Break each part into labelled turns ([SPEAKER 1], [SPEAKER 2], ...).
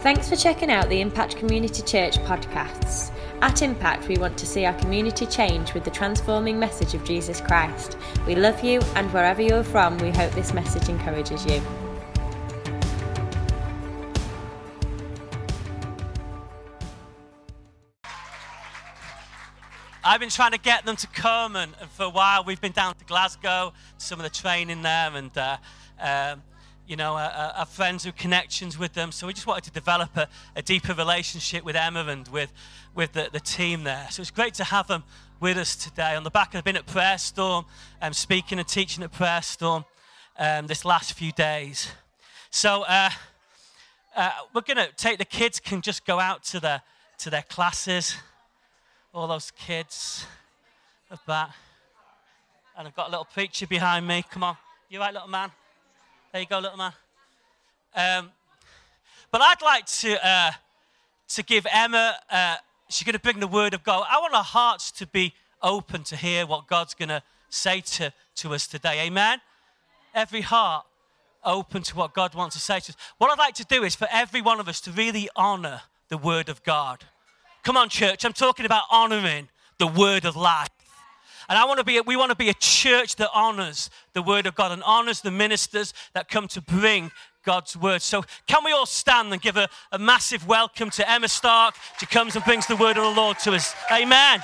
[SPEAKER 1] Thanks for checking out the Impact Community Church podcasts. At Impact, we want to see our community change with the transforming message of Jesus Christ. We love you, and wherever you're from, we hope this message encourages you.
[SPEAKER 2] I've been trying to get them to come, and, and for a while we've been down to Glasgow, some of the training there, and uh, um, you know, our, our friends with connections with them. So we just wanted to develop a, a deeper relationship with Emma and with, with the, the team there. So it's great to have them with us today. On the back, I've been at Prayer Storm, um, speaking and teaching at Prayer Storm um, this last few days. So uh, uh, we're going to take the kids can just go out to their, to their classes. All those kids of that. And I've got a little preacher behind me. Come on. You right, little man? There you go, little man. Um, but I'd like to, uh, to give Emma, uh, she's going to bring the word of God. I want our hearts to be open to hear what God's going to say to, to us today. Amen? Every heart open to what God wants to say to us. What I'd like to do is for every one of us to really honor the word of God. Come on, church, I'm talking about honoring the word of life. And I want to be, we want to be a church that honors the word of God and honors the ministers that come to bring God's word. So, can we all stand and give a, a massive welcome to Emma Stark? She comes and brings the word of the Lord to us. Amen.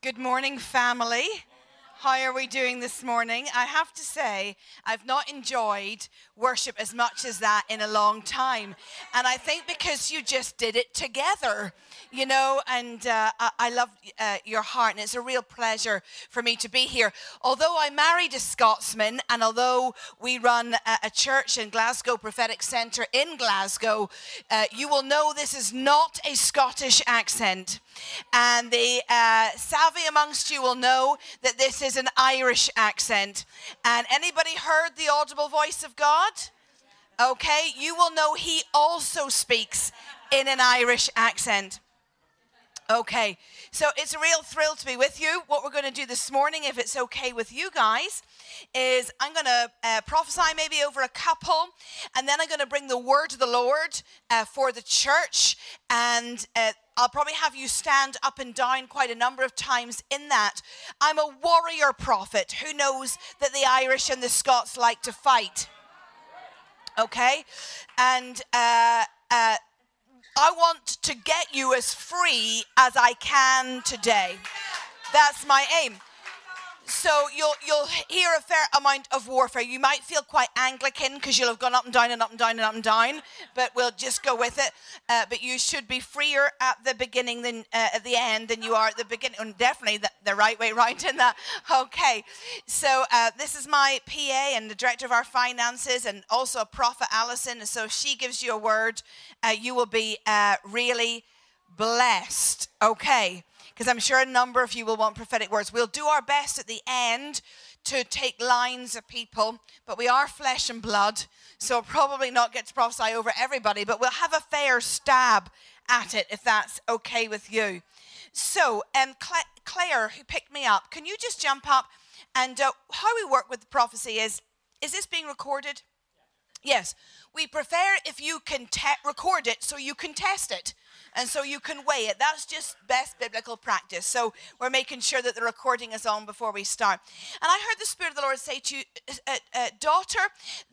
[SPEAKER 3] Good morning, family. How are we doing this morning? I have to say, I've not enjoyed worship as much as that in a long time. And I think because you just did it together, you know, and uh, I, I, love uh, your heart, and it's a real pleasure for me to be here. Although I married a Scotsman, and although we run a, a church in Glasgow Prophetic Centre in Glasgow, uh, you will know this is not a Scottish accent. And the uh, savvy amongst you will know that this is an Irish accent. And anybody heard the audible voice of God? Okay, you will know he also speaks in an Irish accent. Okay, so it's a real thrill to be with you. What we're going to do this morning, if it's okay with you guys, is I'm going to uh, prophesy maybe over a couple, and then I'm going to bring the word of the Lord uh, for the church, and uh, I'll probably have you stand up and down quite a number of times in that. I'm a warrior prophet who knows that the Irish and the Scots like to fight. Okay? And uh, uh, I want to get you as free as I can today. That's my aim. So you'll you'll hear a fair amount of warfare. You might feel quite Anglican because you'll have gone up and down and up and down and up and down, but we'll just go with it. Uh, but you should be freer at the beginning than uh, at the end than you are at the beginning. And definitely the, the right way round in that. Okay. So uh, this is my PA and the director of our finances, and also a Prophet Alison. So she gives you a word. Uh, you will be uh, really blessed. Okay because I'm sure a number of you will want prophetic words. We'll do our best at the end to take lines of people, but we are flesh and blood, so we'll probably not get to prophesy over everybody, but we'll have a fair stab at it if that's okay with you. So, um, Claire, who picked me up, can you just jump up? And uh, how we work with the prophecy is is this being recorded? Yes. We prefer if you can te- record it so you can test it. And so you can weigh it. That's just best biblical practice. So we're making sure that the recording is on before we start. And I heard the Spirit of the Lord say to you, uh, uh, daughter,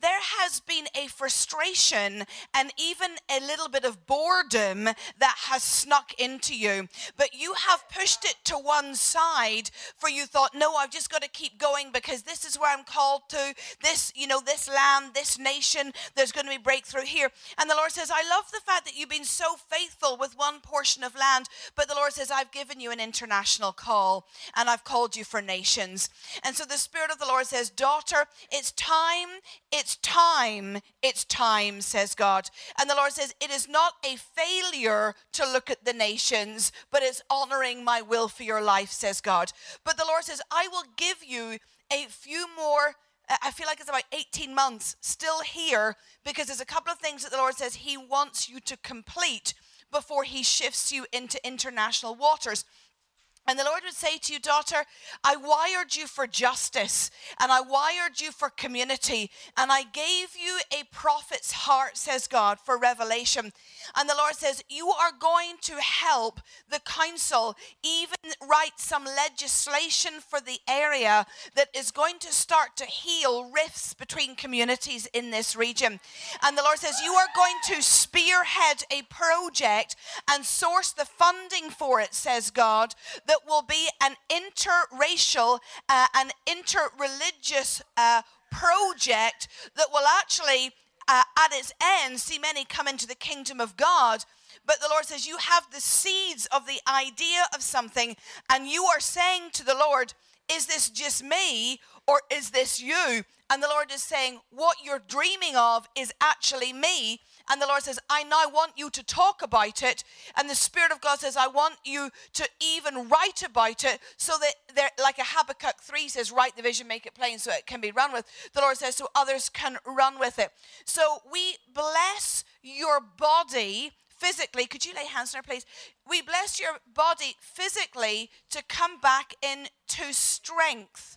[SPEAKER 3] there has been a frustration and even a little bit of boredom that has snuck into you. But you have pushed it to one side for you thought, no, I've just got to keep going because this is where I'm called to. This, you know, this land, this nation, there's going to be breakthrough here. And the Lord says, I love the fact that you've been so faithful with one portion of land, but the Lord says, I've given you an international call and I've called you for nations. And so the Spirit of the Lord says, Daughter, it's time, it's time, it's time, says God. And the Lord says, It is not a failure to look at the nations, but it's honoring my will for your life, says God. But the Lord says, I will give you a few more I feel like it's about 18 months still here because there's a couple of things that the Lord says He wants you to complete before He shifts you into international waters. And the Lord would say to you, daughter, I wired you for justice and I wired you for community and I gave you a prophet's heart, says God, for revelation. And the Lord says, You are going to help the council even write some legislation for the area that is going to start to heal rifts between communities in this region. And the Lord says, You are going to spearhead a project and source the funding for it, says God, that will be an interracial, uh, an interreligious uh, project that will actually uh, at its end see many come into the kingdom of God. But the Lord says, You have the seeds of the idea of something, and you are saying to the Lord, Is this just me or is this you? And the Lord is saying, What you're dreaming of is actually me. And the Lord says, I now want you to talk about it. And the Spirit of God says, I want you to even write about it so that there, like a Habakkuk 3 says, write the vision, make it plain so it can be run with. The Lord says, so others can run with it. So we bless your body physically. Could you lay hands on her, please? We bless your body physically to come back into strength.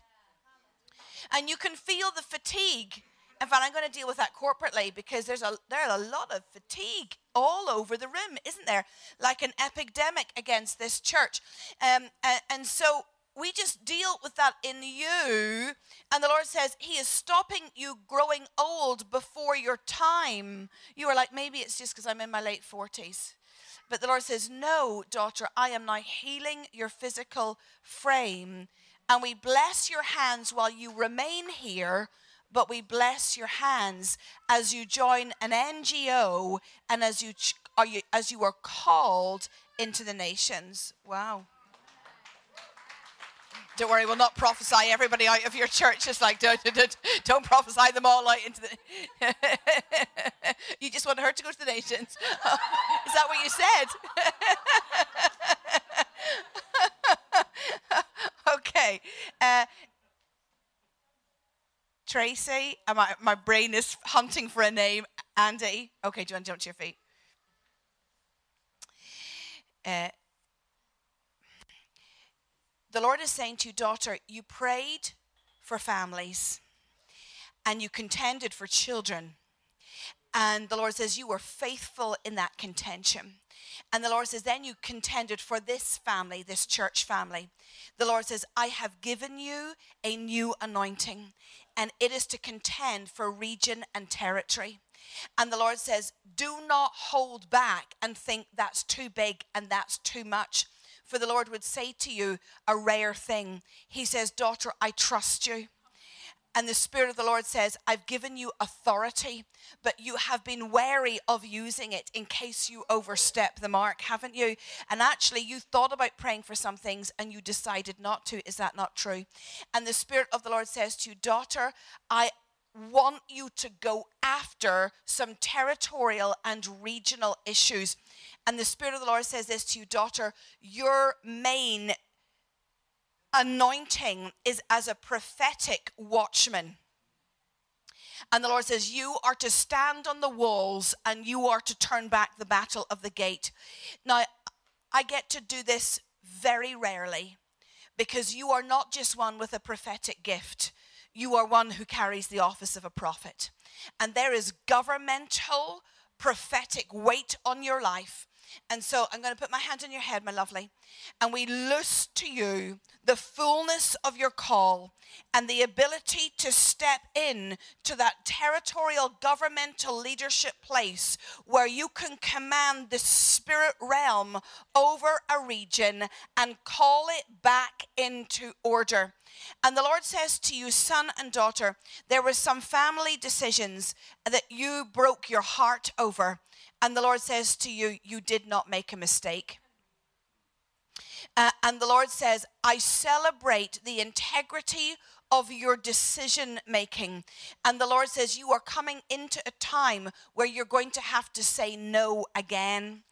[SPEAKER 3] And you can feel the fatigue in fact, I'm going to deal with that corporately because there's a there are a lot of fatigue all over the room, isn't there? Like an epidemic against this church, um, and, and so we just deal with that in you. And the Lord says He is stopping you growing old before your time. You are like, maybe it's just because I'm in my late 40s. But the Lord says, No, daughter, I am now healing your physical frame. And we bless your hands while you remain here but we bless your hands as you join an NGO and as you, are you as you are called into the nations. Wow. Don't worry, we'll not prophesy everybody out of your church. Just like don't, don't, don't prophesy them all out into the. you just want her to go to the nations. Is that what you said? okay. Uh, Tracy, my, my brain is hunting for a name. Andy. Okay, do you want to jump to your feet? Uh, the Lord is saying to you, daughter, you prayed for families and you contended for children. And the Lord says you were faithful in that contention. And the Lord says, then you contended for this family, this church family. The Lord says, I have given you a new anointing and it is to contend for region and territory. And the Lord says, Do not hold back and think that's too big and that's too much. For the Lord would say to you a rare thing. He says, Daughter, I trust you. And the Spirit of the Lord says, I've given you authority, but you have been wary of using it in case you overstep the mark, haven't you? And actually, you thought about praying for some things and you decided not to. Is that not true? And the Spirit of the Lord says to you, Daughter, I want you to go after some territorial and regional issues. And the Spirit of the Lord says this to you, daughter, your main anointing is as a prophetic watchman. And the Lord says, You are to stand on the walls and you are to turn back the battle of the gate. Now, I get to do this very rarely because you are not just one with a prophetic gift, you are one who carries the office of a prophet. And there is governmental prophetic weight on your life and so I'm going to put my hand on your head, my lovely, and we loose to you the fullness of your call and the ability to step in to that territorial governmental leadership place where you can command the spirit realm over a region and call it back into order. And the Lord says to you, son and daughter, there were some family decisions that you broke your heart over. And the Lord says to you, You did not make a mistake. Uh, and the Lord says, I celebrate the integrity of your decision making. And the Lord says, You are coming into a time where you're going to have to say no again.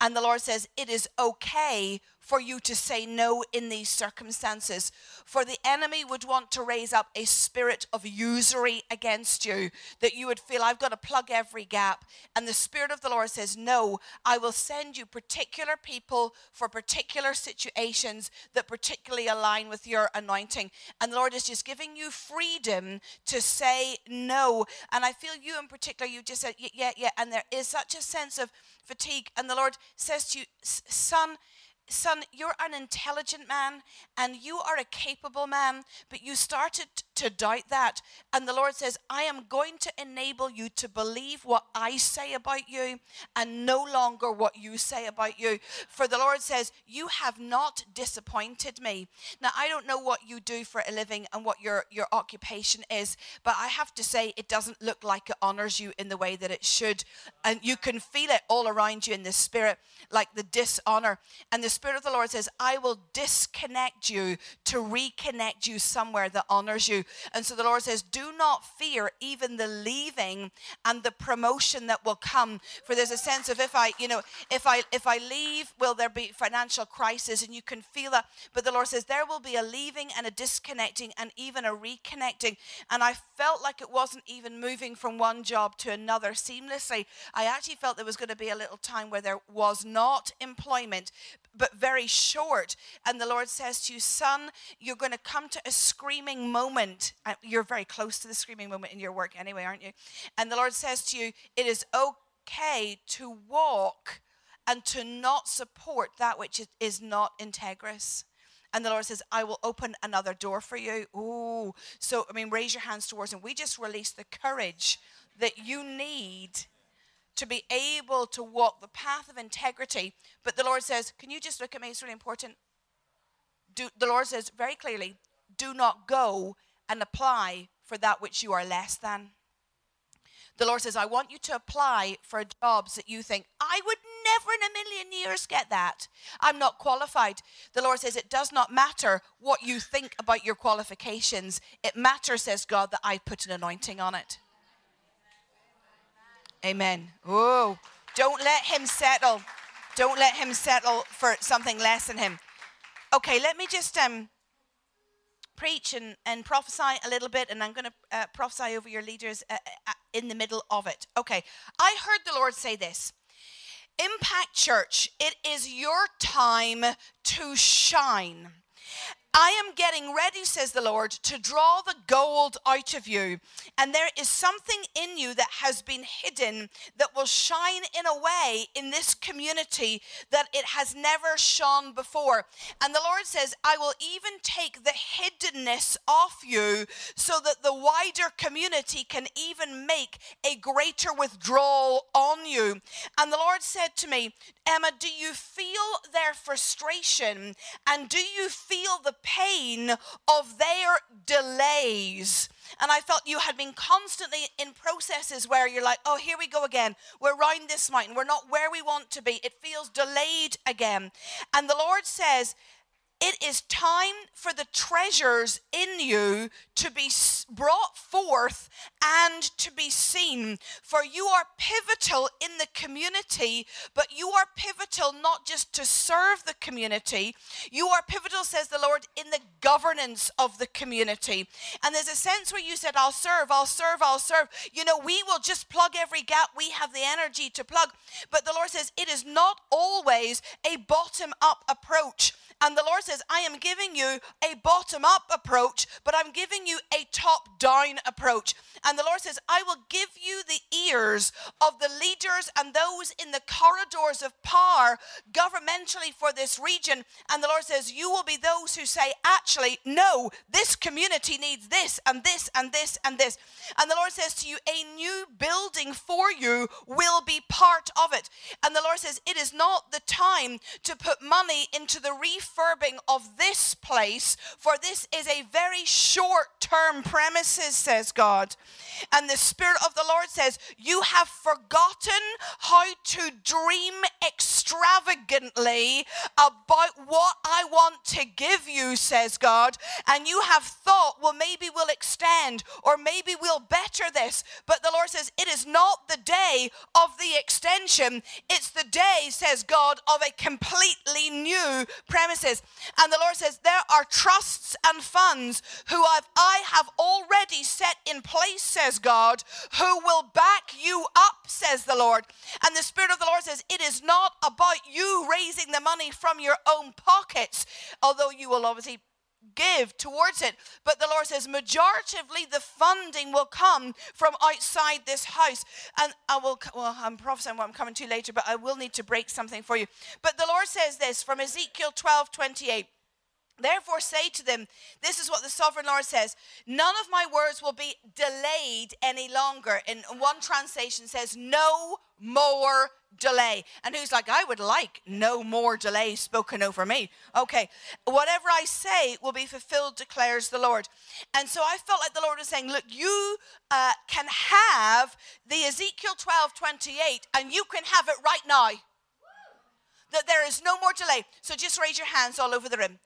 [SPEAKER 3] And the Lord says, It is okay for you to say no in these circumstances. For the enemy would want to raise up a spirit of usury against you, that you would feel, I've got to plug every gap. And the Spirit of the Lord says, No, I will send you particular people for particular situations that particularly align with your anointing. And the Lord is just giving you freedom to say no. And I feel you in particular, you just said, Yeah, yeah. And there is such a sense of fatigue. And the Lord says to you, Son, son, you're an intelligent man and you are a capable man, but you started to doubt that. And the Lord says, I am going to enable you to believe what I say about you and no longer what you say about you. For the Lord says, You have not disappointed me. Now, I don't know what you do for a living and what your, your occupation is, but I have to say, it doesn't look like it honors you in the way that it should. And you can feel it all around you in the spirit, like the dishonor. And the Spirit of the Lord says, I will disconnect you to reconnect you somewhere that honors you. And so the Lord says, Do not fear even the leaving and the promotion that will come. For there's a sense of if I, you know, if I if I leave, will there be financial crisis? And you can feel that. But the Lord says there will be a leaving and a disconnecting and even a reconnecting. And I felt like it wasn't even moving from one job to another seamlessly. I actually felt there was going to be a little time where there was not employment, but very short. And the Lord says to you, Son, you're going to come to a screaming moment. Uh, you're very close to the screaming moment in your work anyway, aren't you? And the Lord says to you, It is okay to walk and to not support that which is not integrous. And the Lord says, I will open another door for you. Ooh. So, I mean, raise your hands towards Him. We just release the courage that you need to be able to walk the path of integrity. But the Lord says, Can you just look at me? It's really important. Do, the Lord says very clearly, Do not go and apply for that which you are less than. The Lord says, I want you to apply for jobs that you think, I would never in a million years get that. I'm not qualified. The Lord says, It does not matter what you think about your qualifications. It matters, says God, that I put an anointing on it. Amen. Oh, don't let him settle. Don't let him settle for something less than him. Okay, let me just um, preach and, and prophesy a little bit, and I'm going to uh, prophesy over your leaders uh, uh, in the middle of it. Okay, I heard the Lord say this Impact Church, it is your time to shine. I am getting ready, says the Lord, to draw the gold out of you. And there is something in you that has been hidden that will shine in a way in this community that it has never shone before. And the Lord says, I will even take the hiddenness off you so that the wider community can even make a greater withdrawal on you. And the Lord said to me, Emma, do you feel their frustration and do you feel the pain of their delays? And I felt you had been constantly in processes where you're like, oh, here we go again. We're round this mountain. We're not where we want to be. It feels delayed again. And the Lord says, it is time for the treasures in you to be brought forth and to be seen. For you are pivotal in the community, but you are pivotal not just to serve the community, you are pivotal, says the Lord, in the governance of the community. And there's a sense where you said, I'll serve, I'll serve, I'll serve. You know, we will just plug every gap we have the energy to plug. But the Lord says, it is not always a bottom up approach. And the Lord says, I am giving you a bottom up approach, but I'm giving you a top down approach. And the Lord says, I will give you the ears of the leaders and those in the corridors of power governmentally for this region. And the Lord says, You will be those who say, Actually, no, this community needs this and this and this and this. And the Lord says to you, A new building for you will be part of it. And the Lord says, It is not the time to put money into the refurb refurbing of this place, for this is a very short term premises, says God. And the Spirit of the Lord says, You have forgotten how to dream extravagantly about what I want to give you, says God. And you have thought, Well, maybe we'll extend or maybe we'll better this. But the Lord says, It is not the day of the extension, it's the day, says God, of a completely new premises. And the Lord says, There are trusts and funds who I've, I have already set in place, says God, who will back you up, says the Lord. And the Spirit of the Lord says, It is not about you raising the money from your own pockets, although you will obviously give towards it. But the Lord says, majoritively, the funding will come from outside this house. And I will, well, I'm prophesying what I'm coming to later, but I will need to break something for you. But the Lord says this from Ezekiel 12 28. Therefore, say to them, This is what the sovereign Lord says None of my words will be delayed any longer. In one translation says, No more delay. And who's like, I would like no more delay spoken over me. Okay, whatever I say will be fulfilled, declares the Lord. And so I felt like the Lord was saying, Look, you uh, can have the Ezekiel 12 28, and you can have it right now. That there is no more delay. So just raise your hands all over the room.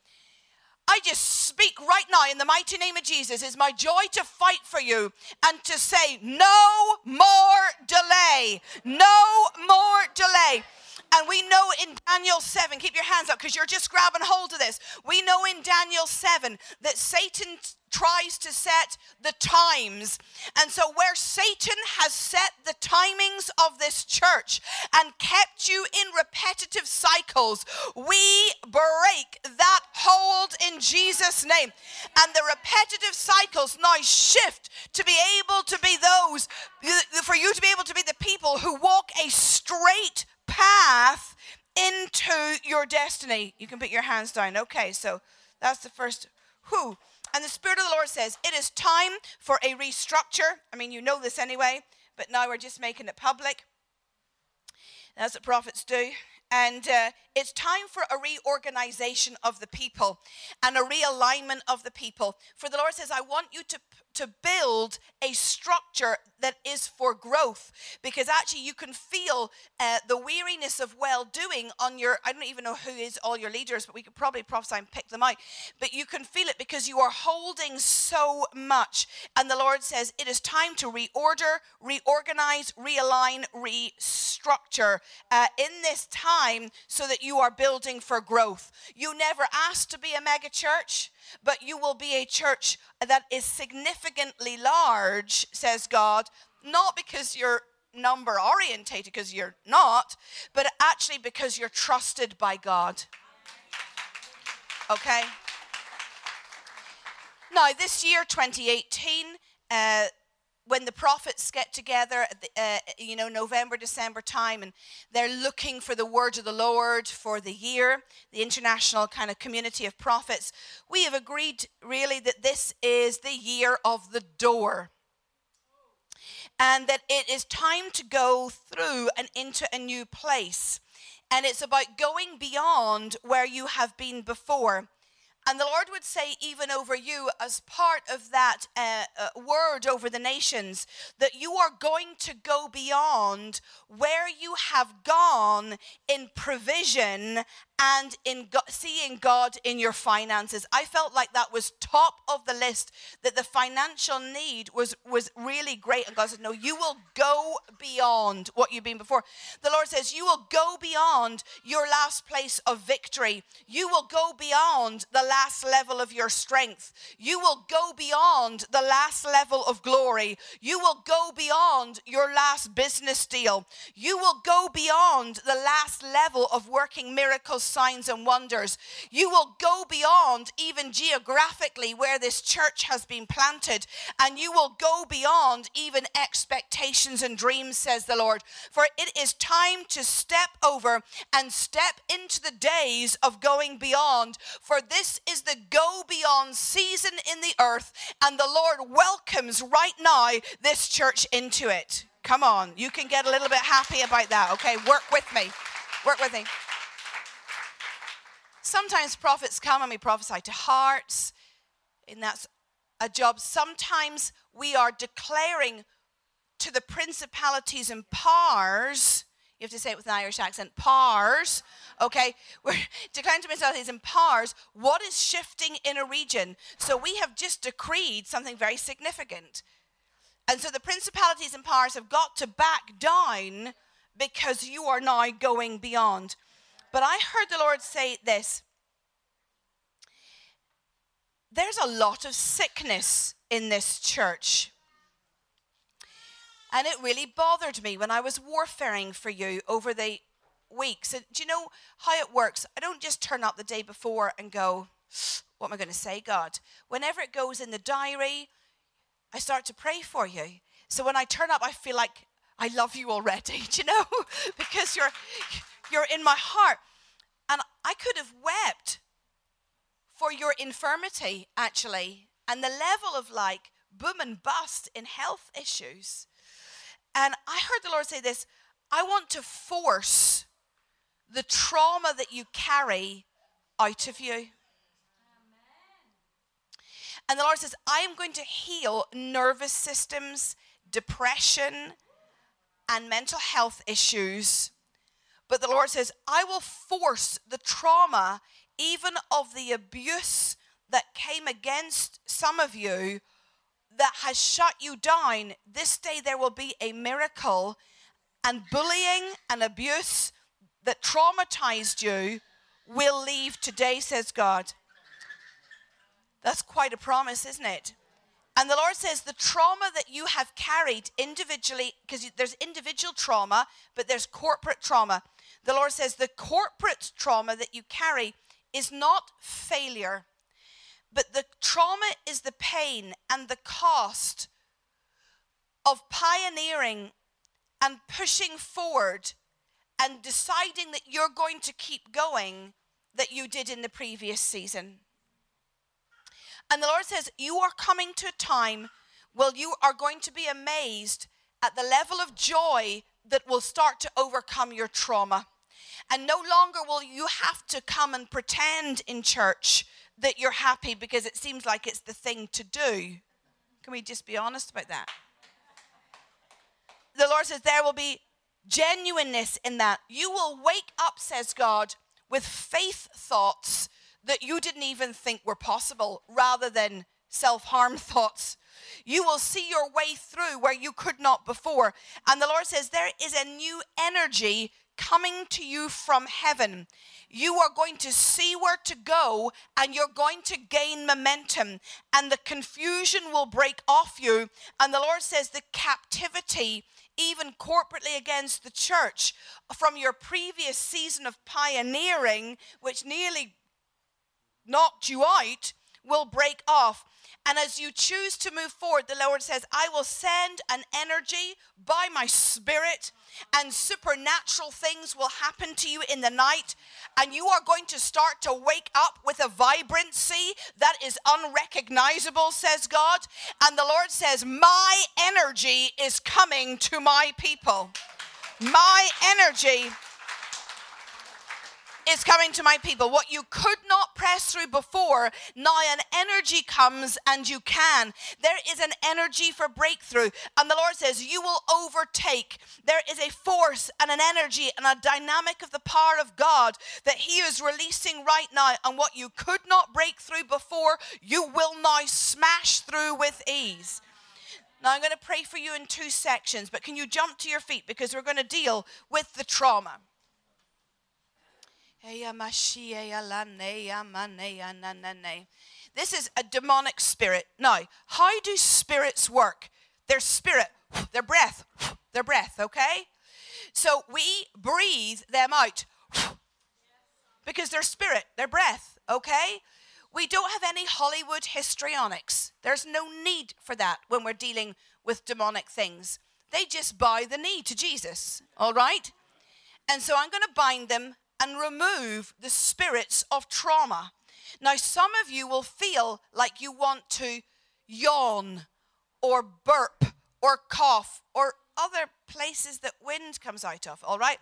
[SPEAKER 3] I just speak right now in the mighty name of Jesus. It's my joy to fight for you and to say, no more delay. No more delay. And we know in Daniel 7, keep your hands up because you're just grabbing hold of this. We know in Daniel 7 that Satan tries to set the times. And so, where Satan has set the timings of this church and kept you in repetitive cycles, we break that hold in Jesus' name. And the repetitive cycles now shift to be able to be those, for you to be able to be the people who walk a straight path into your destiny. You can put your hands down. Okay, so that's the first. Who? And the Spirit of the Lord says, It is time for a restructure. I mean, you know this anyway, but now we're just making it public. That's what prophets do. And uh, it's time for a reorganization of the people and a realignment of the people. For the Lord says, I want you to to build a structure that is for growth. Because actually you can feel uh, the weariness of well doing on your i don't even know who is all your leaders but we could probably prophesy and pick them out. But you can feel it because you are holding so much. And the lord says it is time to reorder reorganize realign restructure uh, in this time so that you are building for growth. You never asked to be a mega church but you will be a church that is significantly large, says God, not because you're number orientated, because you're not, but actually because you're trusted by God. Okay? Now, this year, 2018, uh, when the prophets get together, uh, you know, November, December time, and they're looking for the word of the Lord for the year, the international kind of community of prophets, we have agreed really that this is the year of the door. And that it is time to go through and into a new place. And it's about going beyond where you have been before. And the Lord would say, even over you, as part of that uh, uh, word over the nations, that you are going to go beyond where you have gone in provision and in go- seeing God in your finances. I felt like that was top of the list, that the financial need was, was really great. And God said, No, you will go beyond what you've been before. The Lord says, You will go beyond your last place of victory. You will go beyond the last level of your strength. You will go beyond the last level of glory. You will go beyond your last business deal. You will go beyond the last level of working miracles signs and wonders. You will go beyond even geographically where this church has been planted, and you will go beyond even expectations and dreams, says the Lord. For it is time to step over and step into the days of going beyond. For this is the go beyond season in the earth, and the Lord welcomes right now this church into it. Come on, you can get a little bit happy about that, okay? Work with me. Work with me. Sometimes prophets come and we prophesy to hearts, and that's a job. Sometimes we are declaring to the principalities and powers. You have to say it with an Irish accent. Powers, okay? We're declaring to principalities and powers what is shifting in a region. So we have just decreed something very significant. And so the principalities and powers have got to back down because you are now going beyond. But I heard the Lord say this there's a lot of sickness in this church. And it really bothered me when I was warfaring for you over the weeks. And do you know how it works? I don't just turn up the day before and go, What am I going to say, God? Whenever it goes in the diary, I start to pray for you. So when I turn up, I feel like I love you already, do you know? because you're you're in my heart. And I could have wept for your infirmity, actually, and the level of like boom and bust in health issues. And I heard the Lord say this I want to force the trauma that you carry out of you. And the Lord says, I am going to heal nervous systems, depression, and mental health issues. But the Lord says, I will force the trauma, even of the abuse that came against some of you, that has shut you down. This day there will be a miracle, and bullying and abuse that traumatized you will leave today, says God. That's quite a promise, isn't it? And the Lord says the trauma that you have carried individually, because there's individual trauma, but there's corporate trauma. The Lord says the corporate trauma that you carry is not failure, but the trauma is the pain and the cost of pioneering and pushing forward and deciding that you're going to keep going that you did in the previous season. And the Lord says, You are coming to a time where you are going to be amazed at the level of joy that will start to overcome your trauma. And no longer will you have to come and pretend in church that you're happy because it seems like it's the thing to do. Can we just be honest about that? The Lord says there will be genuineness in that. You will wake up, says God, with faith thoughts that you didn't even think were possible rather than self harm thoughts. You will see your way through where you could not before. And the Lord says, There is a new energy coming to you from heaven. You are going to see where to go and you're going to gain momentum, and the confusion will break off you. And the Lord says, The captivity even corporately against the church from your previous season of pioneering, which nearly knocked you out will break off. And as you choose to move forward, the Lord says, I will send an energy by my spirit, and supernatural things will happen to you in the night. And you are going to start to wake up with a vibrancy that is unrecognizable, says God. And the Lord says, My energy is coming to my people. My energy is coming to my people. What you could not press through before, now an energy comes and you can. There is an energy for breakthrough. And the Lord says, You will overtake. There is a force and an energy and a dynamic of the power of God that He is releasing right now. And what you could not break through before, you will now smash through with ease. Now, I'm going to pray for you in two sections, but can you jump to your feet because we're going to deal with the trauma. This is a demonic spirit. Now, how do spirits work? Their spirit, their breath, their breath, okay? So we breathe them out because their spirit, their breath, okay? We don't have any Hollywood histrionics. There's no need for that when we're dealing with demonic things. They just bow the knee to Jesus, all right? And so I'm going to bind them and remove the spirits of trauma. Now, some of you will feel like you want to yawn or burp or cough or other places that wind comes out of, all right?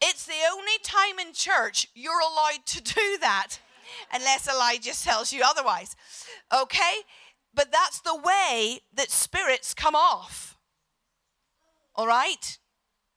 [SPEAKER 3] It's the only time in church you're allowed to do that, unless Elijah tells you otherwise. Okay? But that's the way that spirits come off. All right?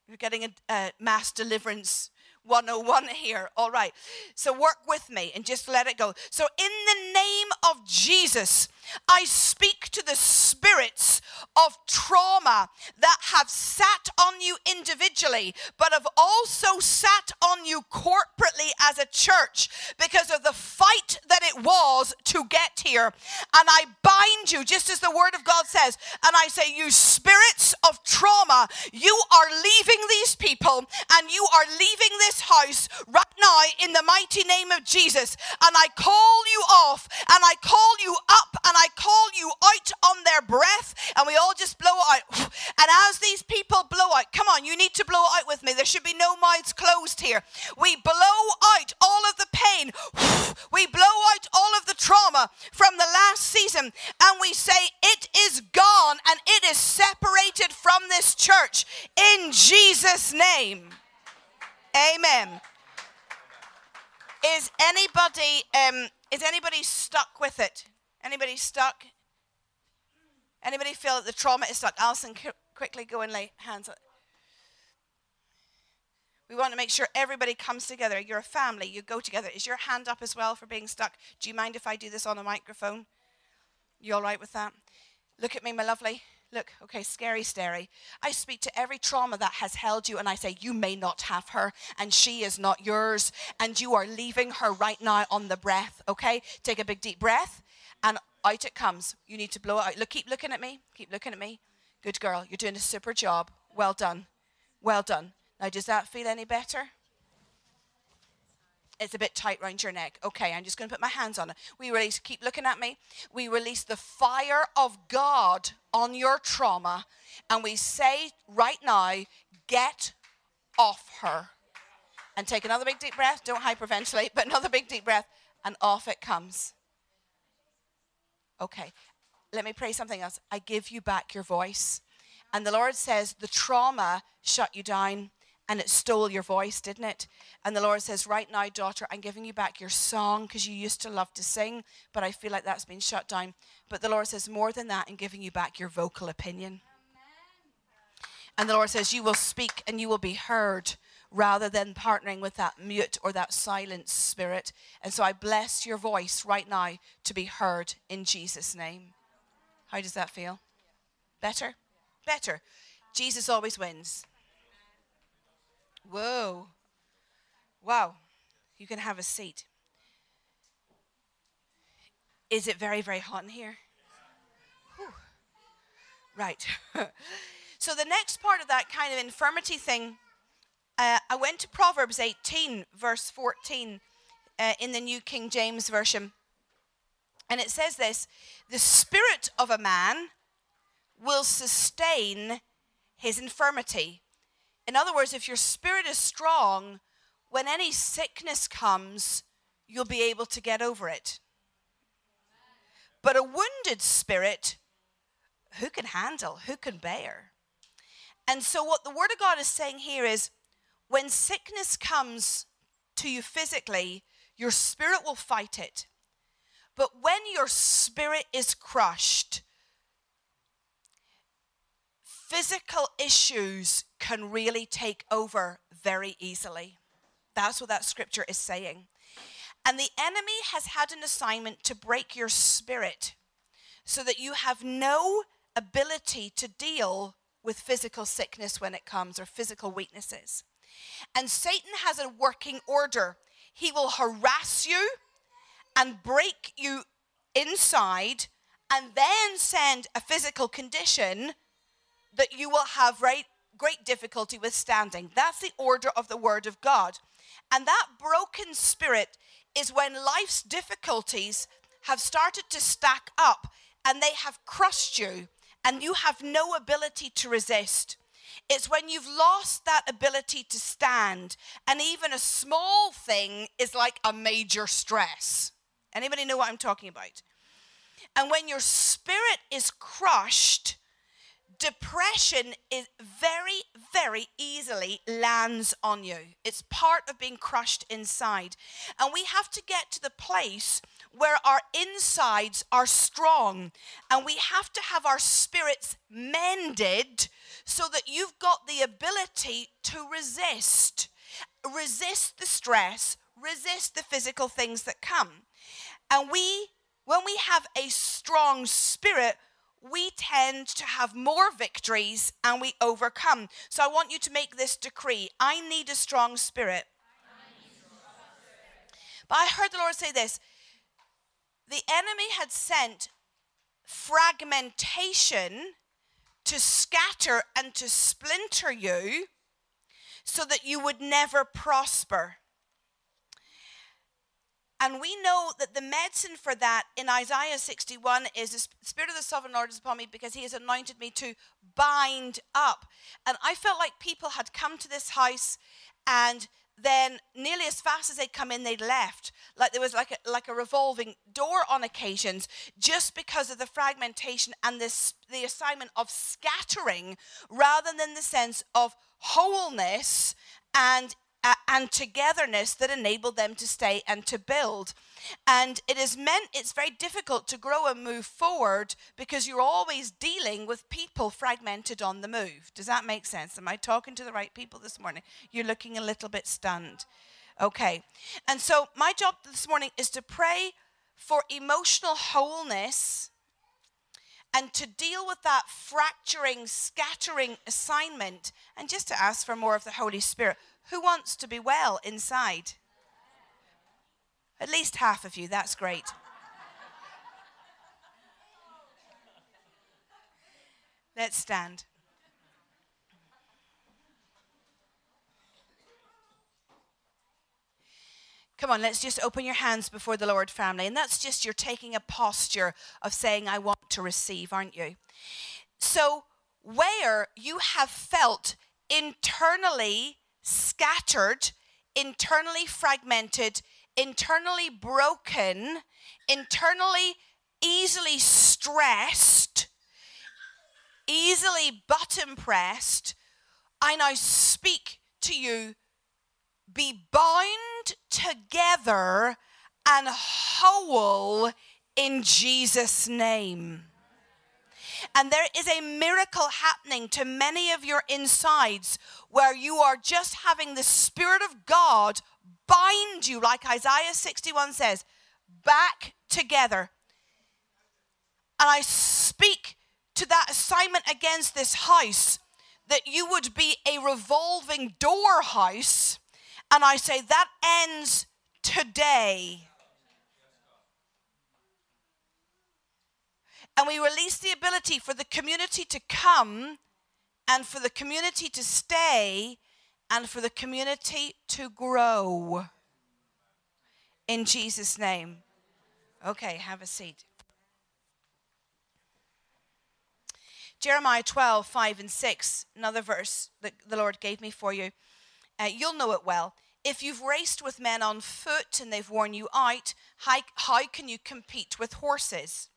[SPEAKER 3] You're getting a, a mass deliverance 101 here. All right. So work with me and just let it go. So, in the name of Jesus, I speak to the spirits of trauma that have sat on you individually, but have also sat on you corporately as a church because of the fight that it was to get here. And I bind you, just as the word of God says, and I say, You spirits of trauma, you are leaving these people and you are leaving this house right now in the mighty name of Jesus. And I call you off and I call you up and I call you out on their breath, and we all just blow out. And as these people blow out, come on, you need to blow out with me. There should be no mouths closed here. We blow out all of the pain, we blow out all of the trauma from the last season, and we say, It is gone and it is separated from this church in Jesus' name. Amen. Is anybody um, is anybody stuck with it? Anybody stuck? Anybody feel that the trauma is stuck? Alison, quickly go and lay hands on. We want to make sure everybody comes together. You're a family. You go together. Is your hand up as well for being stuck? Do you mind if I do this on a microphone? You all right with that? Look at me, my lovely. Look, okay, scary, scary. I speak to every trauma that has held you and I say, You may not have her and she is not yours and you are leaving her right now on the breath, okay? Take a big deep breath and out it comes. You need to blow it out. Look, keep looking at me. Keep looking at me. Good girl. You're doing a super job. Well done. Well done. Now, does that feel any better? It's a bit tight around your neck. Okay, I'm just going to put my hands on it. We release, keep looking at me. We release the fire of God on your trauma, and we say right now, get off her. And take another big deep breath. Don't hyperventilate, but another big deep breath, and off it comes. Okay, let me pray something else. I give you back your voice. And the Lord says, the trauma shut you down and it stole your voice, didn't it? And the Lord says, Right now, daughter, I'm giving you back your song because you used to love to sing, but I feel like that's been shut down. But the Lord says, More than that, I'm giving you back your vocal opinion. And the Lord says, You will speak and you will be heard rather than partnering with that mute or that silent spirit. And so I bless your voice right now to be heard in Jesus' name. How does that feel? Better? Better. Jesus always wins. Whoa. Wow. You can have a seat. Is it very, very hot in here? Whew. Right. so, the next part of that kind of infirmity thing uh, I went to Proverbs 18, verse 14, uh, in the New King James Version. And it says this The spirit of a man will sustain his infirmity. In other words, if your spirit is strong, when any sickness comes, you'll be able to get over it. But a wounded spirit, who can handle? Who can bear? And so, what the Word of God is saying here is when sickness comes to you physically, your spirit will fight it. But when your spirit is crushed, physical issues can really take over very easily. That's what that scripture is saying. And the enemy has had an assignment to break your spirit so that you have no ability to deal with physical sickness when it comes or physical weaknesses. And Satan has a working order. He will harass you and break you inside and then send a physical condition that you will have great, great difficulty withstanding. That's the order of the Word of God. And that broken spirit is when life's difficulties have started to stack up and they have crushed you and you have no ability to resist. It's when you've lost that ability to stand, and even a small thing is like a major stress. Anybody know what I'm talking about? And when your spirit is crushed, depression is very, very easily lands on you. It's part of being crushed inside. And we have to get to the place where our insides are strong and we have to have our spirits mended so that you've got the ability to resist. Resist the stress, resist the physical things that come. And we, when we have a strong spirit, we tend to have more victories and we overcome. So I want you to make this decree I need a strong spirit. But I heard the Lord say this the enemy had sent fragmentation to scatter and to splinter you so that you would never prosper. And we know that the medicine for that in Isaiah 61 is the Spirit of the Sovereign Lord is upon me because he has anointed me to bind up. And I felt like people had come to this house and then nearly as fast as they'd come in, they'd left. Like there was like a, like a revolving door on occasions, just because of the fragmentation and this, the assignment of scattering, rather than the sense of wholeness and and togetherness that enabled them to stay and to build. And it is meant, it's very difficult to grow and move forward because you're always dealing with people fragmented on the move. Does that make sense? Am I talking to the right people this morning? You're looking a little bit stunned. Okay. And so my job this morning is to pray for emotional wholeness and to deal with that fracturing, scattering assignment, and just to ask for more of the Holy Spirit. Who wants to be well inside? At least half of you, that's great. Let's stand. Come on, let's just open your hands before the Lord, family. And that's just you're taking a posture of saying, I want to receive, aren't you? So, where you have felt internally scattered, internally fragmented, internally broken, internally easily stressed, easily button pressed, I now speak to you be bound together and whole in Jesus' name. And there is a miracle happening to many of your insides where you are just having the Spirit of God bind you, like Isaiah 61 says, back together. And I speak to that assignment against this house that you would be a revolving door house. And I say that ends today. And we release the ability for the community to come and for the community to stay and for the community to grow. In Jesus' name. Okay, have a seat. Jeremiah 12, 5 and 6, another verse that the Lord gave me for you. Uh, you'll know it well. If you've raced with men on foot and they've worn you out, how, how can you compete with horses?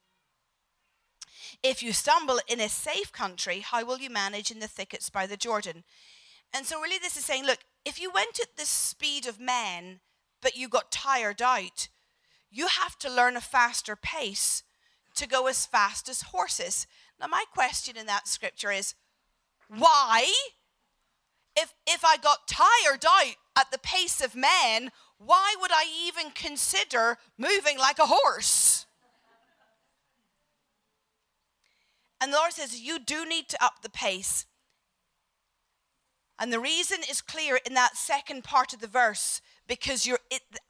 [SPEAKER 3] If you stumble in a safe country, how will you manage in the thickets by the Jordan? And so, really, this is saying, look, if you went at the speed of men, but you got tired out, you have to learn a faster pace to go as fast as horses. Now, my question in that scripture is why? If, if I got tired out at the pace of men, why would I even consider moving like a horse? And the Lord says, You do need to up the pace. And the reason is clear in that second part of the verse because you're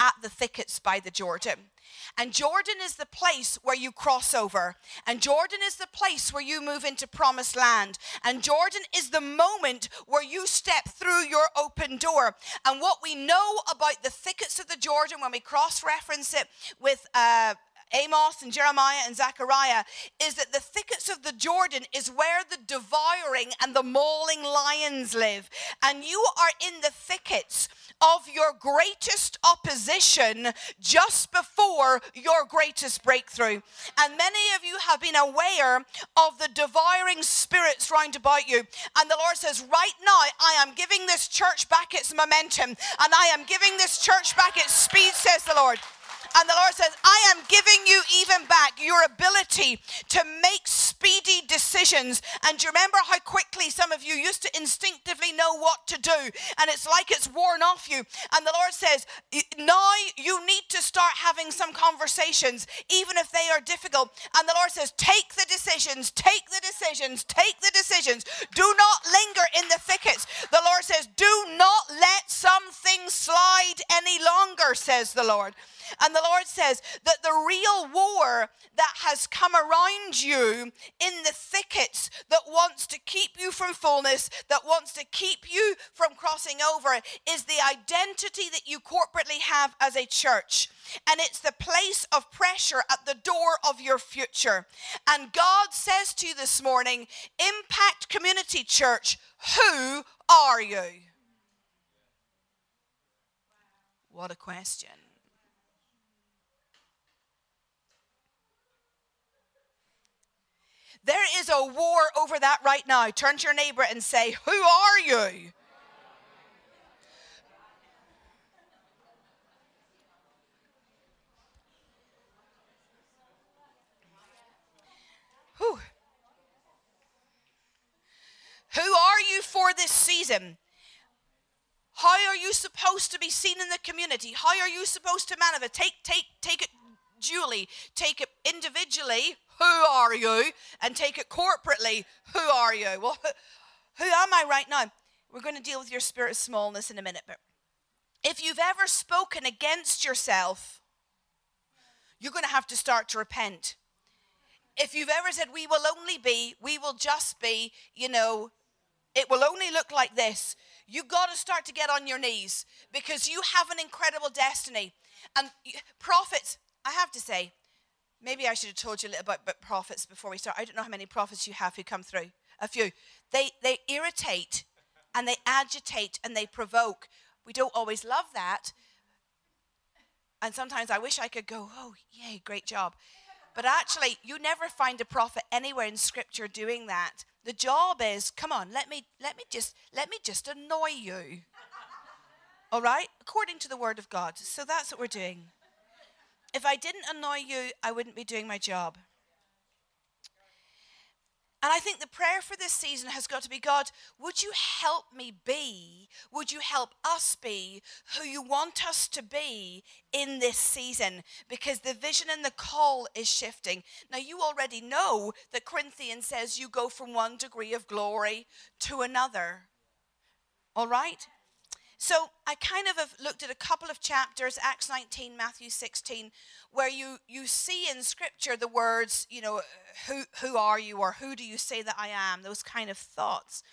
[SPEAKER 3] at the thickets by the Jordan. And Jordan is the place where you cross over. And Jordan is the place where you move into promised land. And Jordan is the moment where you step through your open door. And what we know about the thickets of the Jordan when we cross reference it with uh, Amos and Jeremiah and Zechariah is that the thickets of the Jordan is where the devouring and the mauling lions live. And you are in the thickets of your greatest opposition just before your greatest breakthrough. And many of you have been aware of the devouring spirits round about you. And the Lord says, Right now, I am giving this church back its momentum, and I am giving this church back its speed, says the Lord. And the Lord says, I am giving you even back your ability to make speedy decisions. And do you remember how quickly some of you used to instinctively know what to do? And it's like it's worn off you. And the Lord says, now you need to start having some conversations, even if they are difficult. And the Lord says, take the decisions, take the decisions, take the decisions. Do not linger in the thickets. The Lord says, do not let some things slide any longer, says the Lord. And the Lord says that the real war that has come around you in the thickets that wants to keep you from fullness, that wants to keep you from crossing over, is the identity that you corporately have as a church. And it's the place of pressure at the door of your future. And God says to you this morning, Impact Community Church, who are you? What a question. There is a war over that right now. Turn to your neighbor and say, Who are you? Whew. Who are you for this season? How are you supposed to be seen in the community? How are you supposed to manifest? Take, take, take it dually, take it individually, who are you? And take it corporately, who are you? Well, who am I right now? We're going to deal with your spirit of smallness in a minute. But if you've ever spoken against yourself, you're going to have to start to repent. If you've ever said, we will only be, we will just be, you know, it will only look like this, you've got to start to get on your knees because you have an incredible destiny. And prophets, I have to say, Maybe I should have told you a little bit about prophets before we start. I don't know how many prophets you have who come through. A few. They they irritate and they agitate and they provoke. We don't always love that. And sometimes I wish I could go, oh, yay, great job. But actually, you never find a prophet anywhere in scripture doing that. The job is, come on, let me let me just let me just annoy you. All right? According to the word of God. So that's what we're doing. If I didn't annoy you, I wouldn't be doing my job. And I think the prayer for this season has got to be God, would you help me be, would you help us be who you want us to be in this season? Because the vision and the call is shifting. Now, you already know that Corinthians says you go from one degree of glory to another. All right? So I kind of have looked at a couple of chapters, Acts 19, Matthew 16, where you, you see in scripture the words, you know, who, who are you or who do you say that I am? Those kind of thoughts.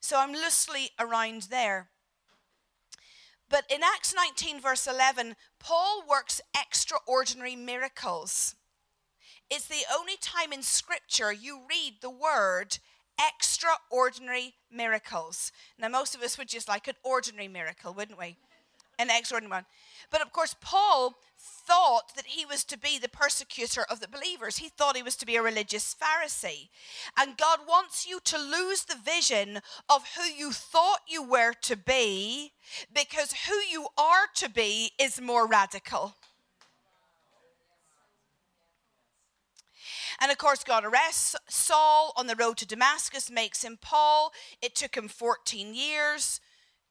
[SPEAKER 3] So I'm loosely around there. But in Acts 19, verse 11, Paul works extraordinary miracles. It's the only time in scripture you read the word extraordinary miracles. Now, most of us would just like an ordinary miracle, wouldn't we? An extraordinary one. But of course, Paul thought that he was to be the persecutor of the believers. He thought he was to be a religious Pharisee. And God wants you to lose the vision of who you thought you were to be because who you are to be is more radical. And of course, God arrests Saul on the road to Damascus, makes him Paul. It took him 14 years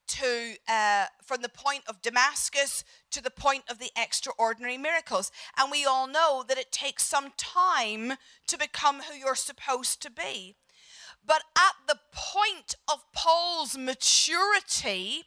[SPEAKER 3] to uh, from the point of Damascus to the point of the extraordinary miracles. And we all know that it takes some time to become who you're supposed to be. But at the point of Paul's maturity,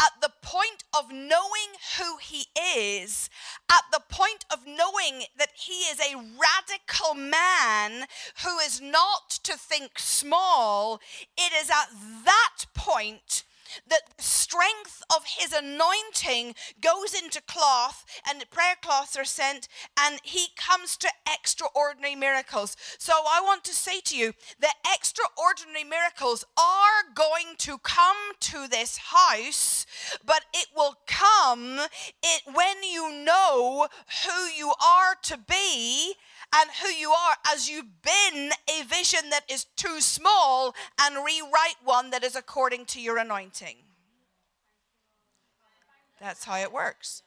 [SPEAKER 3] at the point of knowing who he is, at the point of knowing that he is a radical man who is not to think small, it is at that point that the strength of his anointing goes into cloth and prayer cloths are sent and he comes to extraordinary miracles. So I want to say to you that extraordinary miracles are going to come to this house, but it will come it when you know who you are to be and who you are as you bin a vision that is too small and rewrite one that is according to your anointing. That's how it works.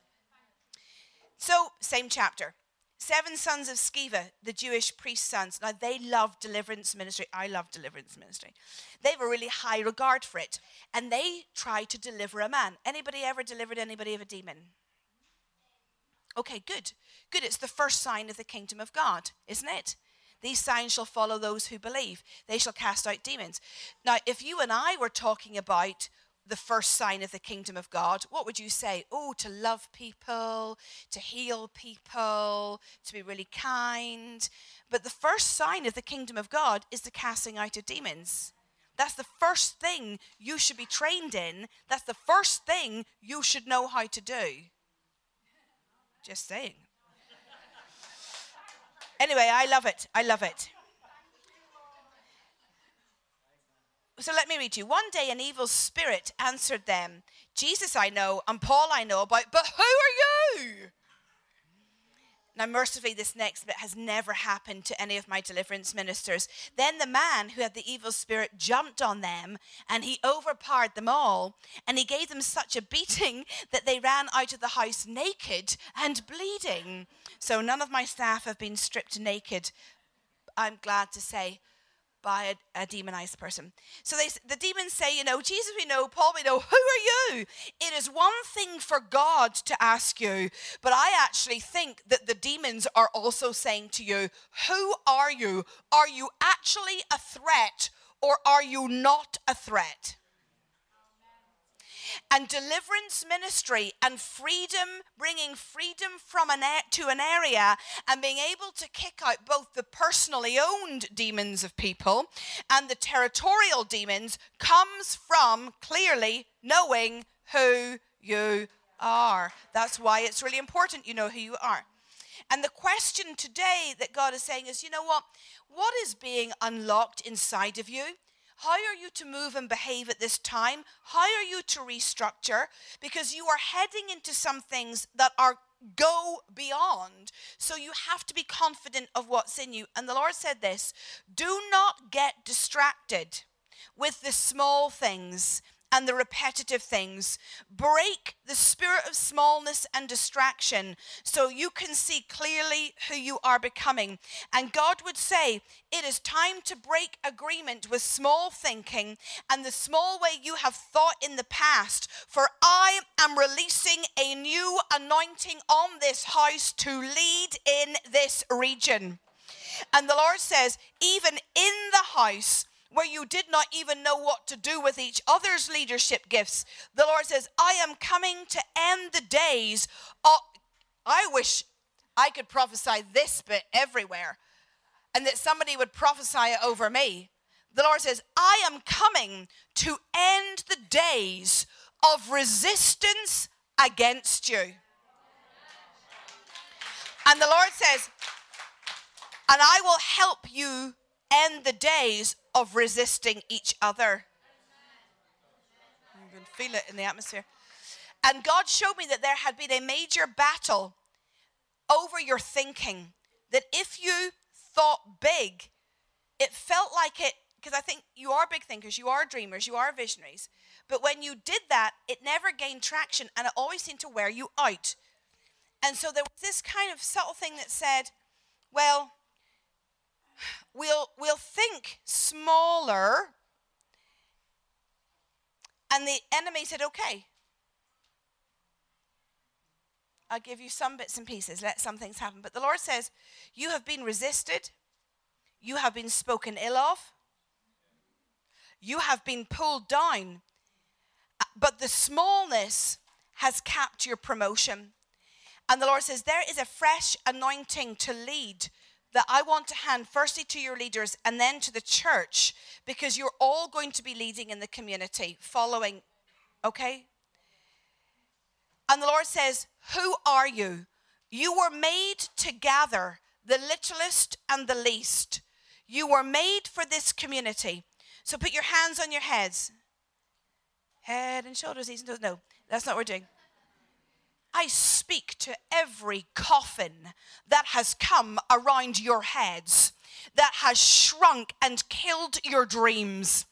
[SPEAKER 3] So, same chapter. Seven sons of Sceva, the Jewish priest's sons. Now, they love deliverance ministry. I love deliverance ministry. They have a really high regard for it. And they try to deliver a man. Anybody ever delivered anybody of a demon? Okay, good. Good. It's the first sign of the kingdom of God, isn't it? These signs shall follow those who believe. They shall cast out demons. Now, if you and I were talking about the first sign of the kingdom of God, what would you say? Oh, to love people, to heal people, to be really kind. But the first sign of the kingdom of God is the casting out of demons. That's the first thing you should be trained in. That's the first thing you should know how to do. Just saying. Anyway, I love it. I love it. So let me read you. One day an evil spirit answered them, Jesus I know, and Paul I know about, but who are you? Now, mercifully, this next bit has never happened to any of my deliverance ministers. Then the man who had the evil spirit jumped on them and he overpowered them all. And he gave them such a beating that they ran out of the house naked and bleeding. So none of my staff have been stripped naked, I'm glad to say by a, a, demonized person. So they, the demons say, you know, Jesus we know, Paul we know, who are you? It is one thing for God to ask you, but I actually think that the demons are also saying to you, who are you? Are you actually a threat or are you not a threat? And deliverance ministry and freedom, bringing freedom from an to an area and being able to kick out both the personally owned demons of people and the territorial demons comes from clearly knowing who you are. That's why it's really important you know who you are. And the question today that God is saying is, you know what? What is being unlocked inside of you? How are you to move and behave at this time? How are you to restructure? Because you are heading into some things that are go beyond. So you have to be confident of what's in you. And the Lord said this do not get distracted with the small things and the repetitive things. Break the spirit of smallness and distraction so you can see clearly who you are becoming. And God would say, It is time to break agreement with small thinking and the small way you have thought in the past. For I am releasing a new anointing on this house to lead in this region. And the Lord says, even in the house, where you did not even know what to do with each other's leadership gifts. The Lord says, I am coming to end the days. Of, I wish I could prophesy this bit everywhere and that somebody would prophesy it over me. The Lord says, I am coming to end the days of resistance against you. And the Lord says, and I will help you end the days of resisting each other. You can feel it in the atmosphere. And God showed me that there had been a major battle over your thinking. That if you thought big, it felt like it, because I think you are big thinkers, you are dreamers, you are visionaries. But when you did that, it never gained traction and it always seemed to wear you out. And so there was this kind of subtle thing that said, well, we'll, we'll think smaller. And the enemy said, okay, I'll give you some bits and pieces, let some things happen. But the Lord says, You have been resisted, you have been spoken ill of, you have been pulled down, but the smallness has capped your promotion. And the Lord says, There is a fresh anointing to lead that I want to hand firstly to your leaders and then to the church because you're all going to be leading in the community following Okay? And the Lord says, Who are you? You were made to gather the littlest and the least. You were made for this community. So put your hands on your heads. Head and shoulders, knees and toes. No, that's not what we're doing. I speak to every coffin that has come around your heads, that has shrunk and killed your dreams.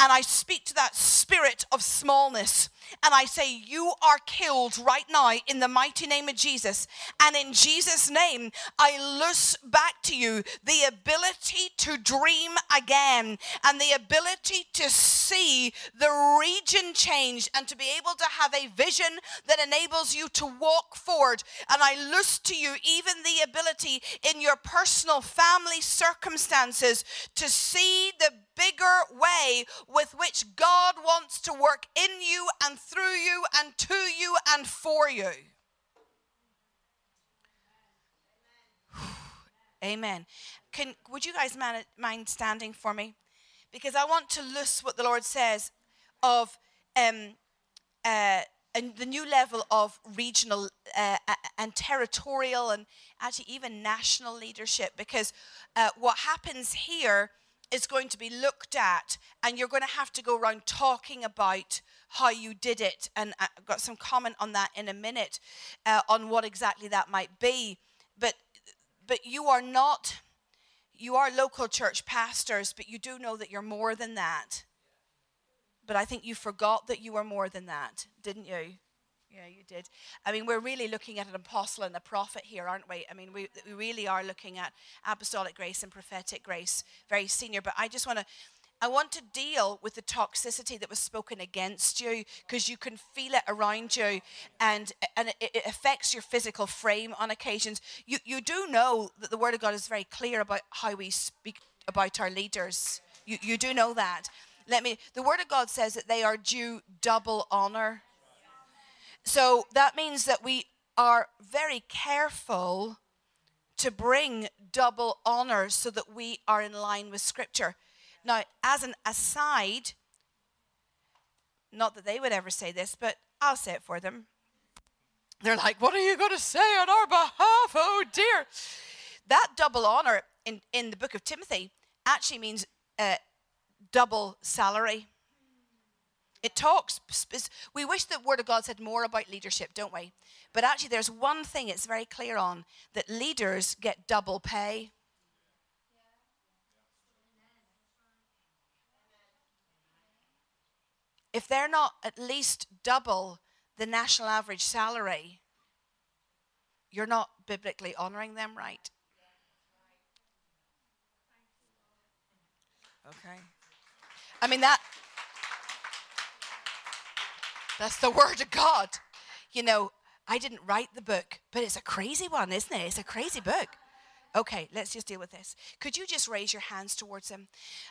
[SPEAKER 3] And I speak to that spirit of smallness and I say, You are killed right now in the mighty name of Jesus. And in Jesus' name, I loose back to you the ability to dream again and the ability to see the region change and to be able to have a vision that enables you to walk forward. And I loose to you even the ability in your personal family circumstances to see the bigger way with which God wants to work in you and through you and to you and for you. Amen. Can would you guys mind standing for me? Because I want to loose what the Lord says of um, uh, and the new level of regional uh, and territorial and actually even national leadership. Because uh, what happens here is going to be looked at, and you're going to have to go around talking about how you did it. And I've got some comment on that in a minute uh, on what exactly that might be. But but you are not you are local church pastors, but you do know that you're more than that. But I think you forgot that you were more than that, didn't you? Yeah, you did. I mean, we're really looking at an apostle and a prophet here, aren't we? I mean, we, we really are looking at apostolic grace and prophetic grace, very senior. But I just want to. I want to deal with the toxicity that was spoken against you because you can feel it around you and, and it, it, affects your physical frame on occasions. You, you do know that the Word of God is very clear about how we speak about our leaders. You, you do know that. Let me, the Word of God says that they are due double honor. So that means that we are very careful to bring double honor so that we are in line with Scripture. Now, as an aside, not that they would ever say this, but I'll say it for them. They're like, What are you going to say on our behalf? Oh dear. That double honor in, in the book of Timothy actually means uh, double salary. It talks, we wish the Word of God said more about leadership, don't we? But actually, there's one thing it's very clear on that leaders get double pay. If they're not at least double the national average salary, you're not biblically honoring them right. Okay. I mean, that that's the word of God. You know, I didn't write the book, but it's a crazy one, isn't it? It's a crazy book. Okay, let's just deal with this. Could you just raise your hands towards him?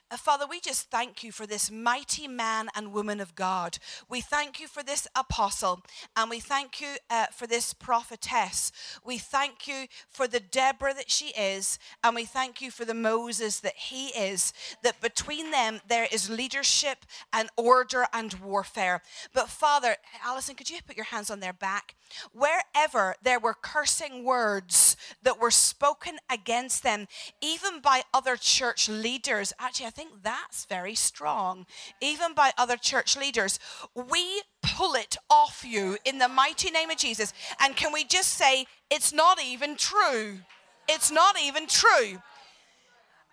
[SPEAKER 3] Uh, Father, we just thank you for this mighty man and woman of God. We thank you for this apostle, and we thank you uh, for this prophetess. We thank you for the Deborah that she is, and we thank you for the Moses that he is. That between them there is leadership and order and warfare. But Father, Allison, could you put your hands on their back? Wherever there were cursing words that were spoken against them, even by other church leaders. Actually, I think that's very strong. Even by other church leaders. We pull it off you in the mighty name of Jesus. And can we just say, it's not even true? It's not even true.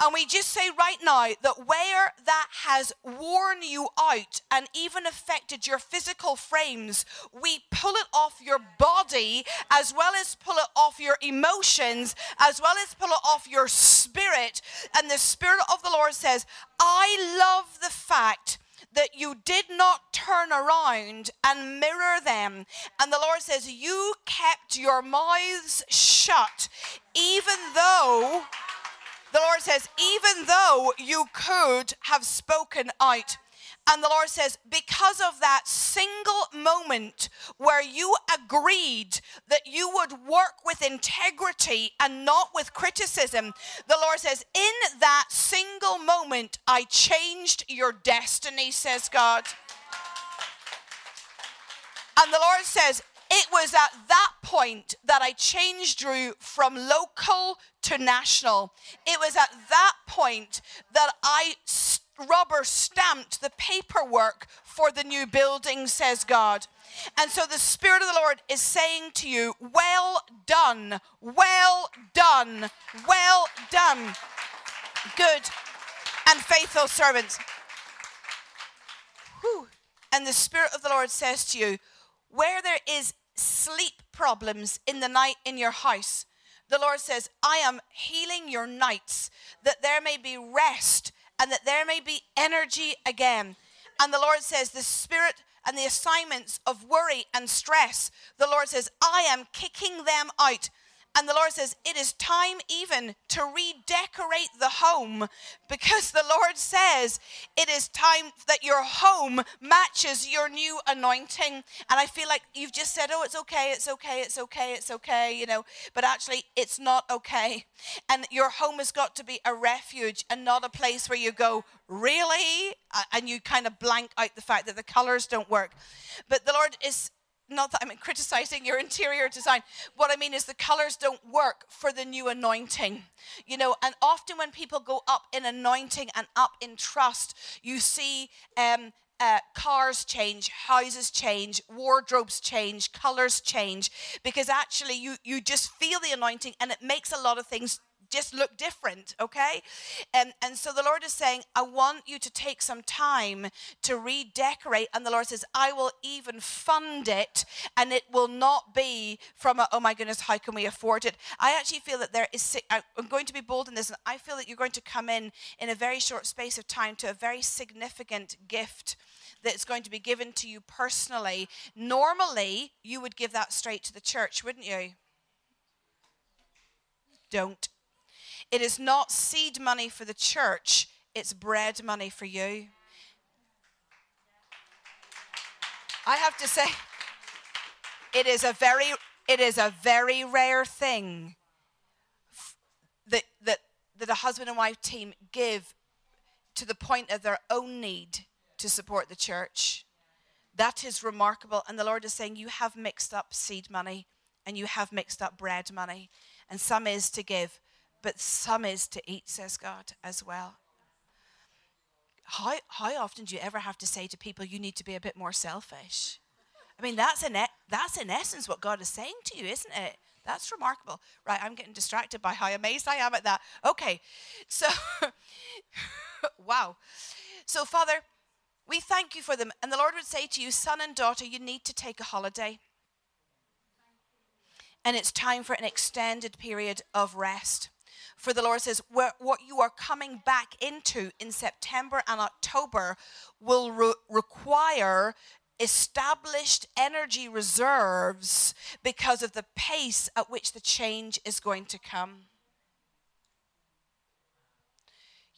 [SPEAKER 3] And we just say right now that where that has worn you out and even affected your physical frames, we pull it off your body as well as pull it off your emotions, as well as pull it off your spirit. And the Spirit of the Lord says, I love the fact that you did not turn around and mirror them. And the Lord says, You kept your mouths shut, even though the Lord says, even though you could have spoken out, and the Lord says, because of that single moment where you agreed that you would work with integrity and not with criticism, the Lord says, in that single moment, I changed your destiny, says God. And the Lord says, it was at that point that I changed Drew from local to national. It was at that point that I rubber stamped the paperwork for the new building, says God. And so the Spirit of the Lord is saying to you, Well done, well done, well done, good and faithful servants. Whew. And the Spirit of the Lord says to you, Where there is sleep problems in the night in your house, the Lord says, I am healing your nights that there may be rest and that there may be energy again. And the Lord says, The spirit and the assignments of worry and stress, the Lord says, I am kicking them out. And the Lord says, It is time even to redecorate the home because the Lord says it is time that your home matches your new anointing. And I feel like you've just said, Oh, it's okay, it's okay, it's okay, it's okay, you know, but actually it's not okay. And your home has got to be a refuge and not a place where you go, Really? And you kind of blank out the fact that the colors don't work. But the Lord is not that I'm criticizing your interior design. What I mean is the colors don't work for the new anointing. You know, and often when people go up in anointing and up in trust, you see um, uh, cars change, houses change, wardrobes change, colors change, because actually you you just feel the anointing and it makes a lot of things just look different, okay? And, and so the Lord is saying, I want you to take some time to redecorate. And the Lord says, I will even fund it, and it will not be from a, oh my goodness, how can we afford it? I actually feel that there is, I'm going to be bold in this, and I feel that you're going to come in in a very short space of time to a very significant gift that's going to be given to you personally. Normally, you would give that straight to the church, wouldn't you? Don't it is not seed money for the church, it's bread money for you. I have to say, it is a very, it is a very rare thing that, that, that a husband and wife team give to the point of their own need to support the church. That is remarkable. And the Lord is saying, You have mixed up seed money and you have mixed up bread money. And some is to give, but some is to eat, says God, as well. How, how often do you ever have to say to people, you need to be a bit more selfish? I mean, that's in, that's in essence what God is saying to you, isn't it? That's remarkable. Right, I'm getting distracted by how amazed I am at that. Okay, so, wow. So, Father, we thank you for them. And the Lord would say to you, son and daughter, you need to take a holiday. And it's time for an extended period of rest. For the Lord says, what you are coming back into in September and October will re- require established energy reserves because of the pace at which the change is going to come.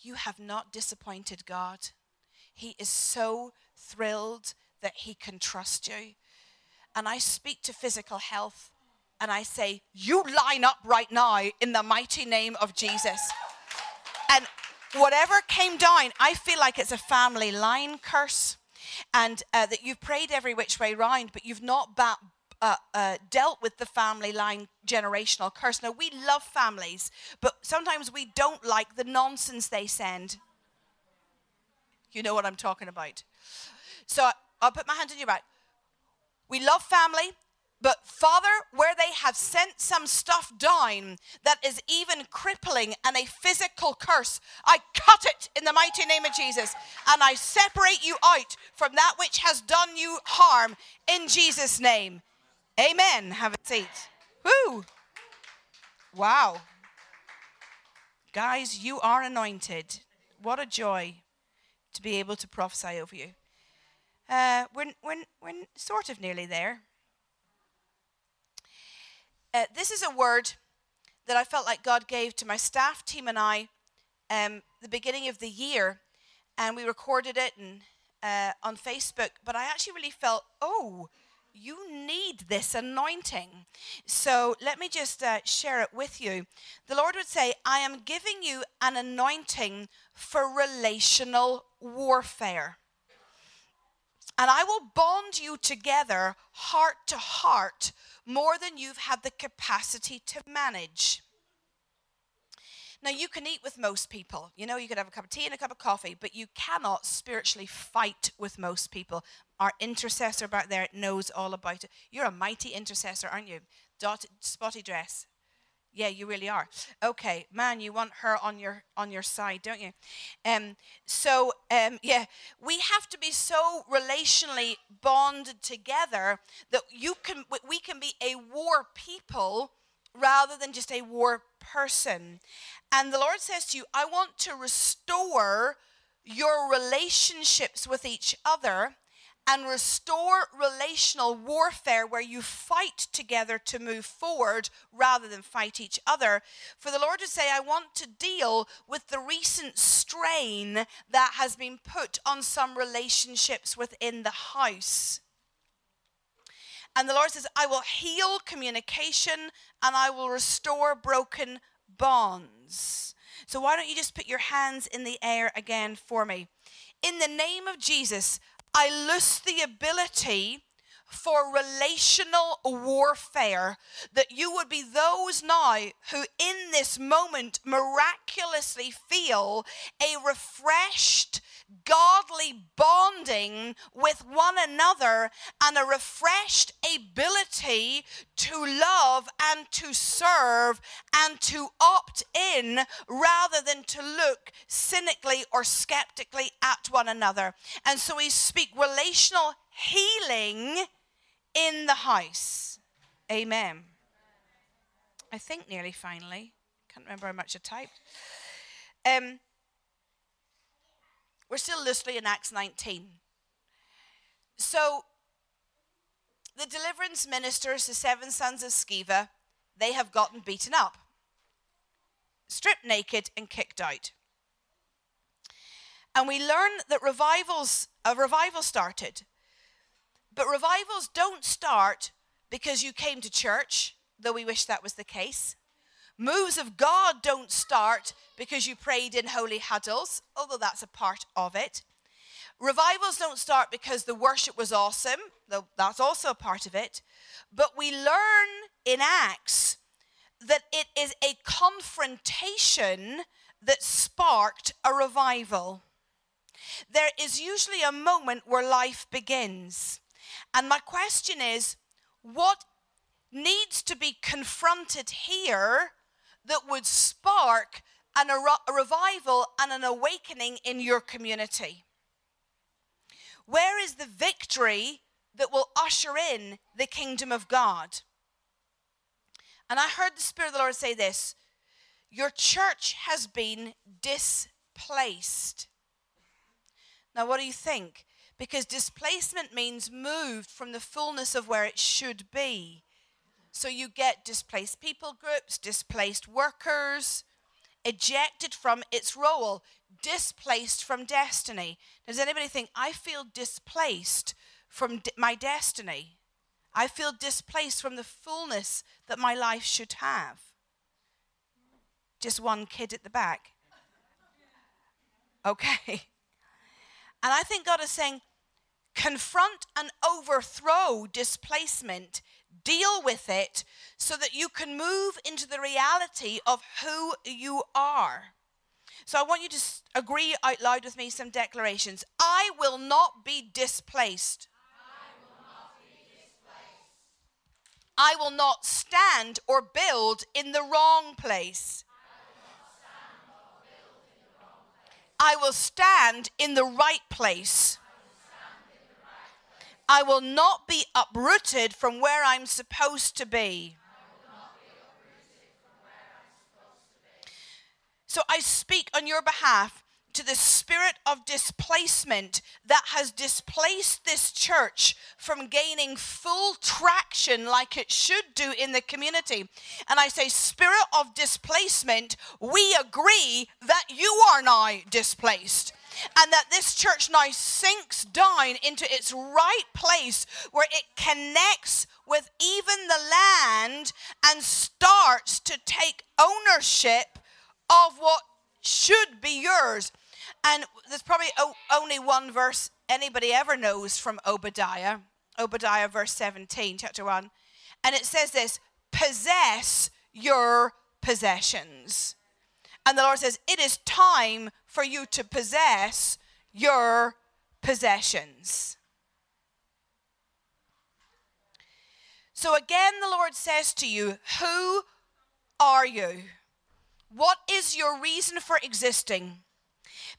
[SPEAKER 3] You have not disappointed God. He is so thrilled that He can trust you. And I speak to physical health and I say, You line up right now in the mighty name of Jesus. And whatever came down, I feel like it's a family line curse. And uh, that you've prayed every which way round, but you've not uh, uh, dealt with the family line generational curse. Now, we love families, but sometimes we don't like the nonsense they send. You know what I'm talking about. So I'll put my hand on your back. We love family, but Father, where they have sent some stuff down that is even crippling and a physical curse, I cut it in the mighty name of Jesus and I separate you out from that which has done you harm in Jesus' name. Amen. Have a seat. Woo. Wow. Guys, you are anointed. What a joy to be able to prophesy over you. Uh, we're, we're, we're sort of nearly there. Uh, this is a word that I felt like God gave to my staff team and I um, the beginning of the year, and we recorded it and, uh, on Facebook. But I actually really felt, oh, you need this anointing. So let me just uh, share it with you. The Lord would say, I am giving you an anointing for relational warfare. And I will bond you together heart to heart more than you've had the capacity to manage. Now, you can eat with most people. You know, you could have a cup of tea and a cup of coffee, but you cannot spiritually fight with most people. Our intercessor back there knows all about it. You're a mighty intercessor, aren't you? Dot, spotty dress. Yeah, you really are. Okay, man, you want her on your on your side, don't you? Um, so um, yeah, we have to be so relationally bonded together that you can we can be a war people rather than just a war person. And the Lord says to you, I want to restore your relationships with each other and restore relational warfare where you fight together to move forward rather than fight each other. For the Lord to say, I want to deal with the recent strain that has been put on some relationships within the house. And the Lord says, I will heal communication and I will restore broken bonds. So why don't you just put your hands in the air again for me? In the name of Jesus, I loose the ability for relational warfare, that you would be those now who, in this moment, miraculously feel a refreshed, godly bonding with one another and a refreshed ability to love and to serve and to opt in rather than to look cynically or skeptically at one another. And so we speak relational healing in the house. Amen. I think nearly finally. Can't remember how much I typed. Um, we're still loosely in Acts 19. So, the deliverance ministers, the seven sons of Sceva, they have gotten beaten up, stripped naked, and kicked out. And we learn that revivals, a revival started. But revivals don't start because you came to church, though we wish that was the case. Moves of God don't start because you prayed in holy huddles, although that's a part of it. Revivals don't start because the worship was awesome, though that's also a part of it. But we learn in Acts that it is a confrontation that sparked a revival. There is usually a moment where life begins. And my question is what needs to be confronted here that would spark an, a revival and an awakening in your community? Where is the victory that will usher in the kingdom of God? And I heard the Spirit of the Lord say this Your church has been displaced. Now, what do you think? Because displacement means moved from the fullness of where it should be. So you get displaced people groups, displaced workers, ejected from its role, displaced from destiny. Does anybody think, I feel displaced from my destiny? I feel displaced from the fullness that my life should have? Just one kid at the back. Okay. And I think God is saying, confront and overthrow displacement deal with it so that you can move into the reality of who you are. So I want you to agree out loud with me some declarations. I will not be displaced. I will not stand or build in the wrong place. I will stand in the right place. I will not be uprooted from where I'm supposed to be. So I speak on your behalf to the spirit of displacement that has displaced this church from gaining full traction like it should do in the community. And I say, Spirit of displacement, we agree that you are now displaced and that this church now sinks down into its right place where it connects with even the land and starts to take ownership of what should be yours. And there's probably only one verse anybody ever knows from Obadiah, Obadiah verse 17, chapter 1. And it says this possess your possessions. And the Lord says, It is time for you to possess your possessions. So again, the Lord says to you, Who are you? What is your reason for existing?